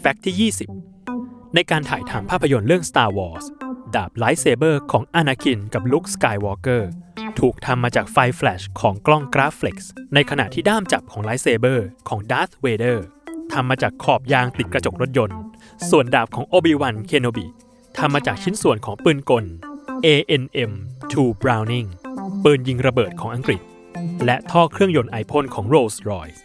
fact ที่ 20 ในการถ่ายทำภาพยนตร์เรื่อง Star Wars ดาบ lightsaber ของอนาคินกับลุคสกายวอล์กเกอร์ถูกทำมาจากไฟแฟลชของกล้อง Graflex ในขณะที่ด้ามจับของ lightsaber ของดาร์ธเวเดอร์ทำมาจากขอบยางติดกระจกรถยนต์ ส่วนดาบของโอบิวันเคนโนบิทำมาจากชิ้นส่วนของปืนกล ANM 2 Browning ปืนยิงระเบิดของอังกฤษ และท่อเครื่องยนต์ไอพ่นของ Rolls-Royce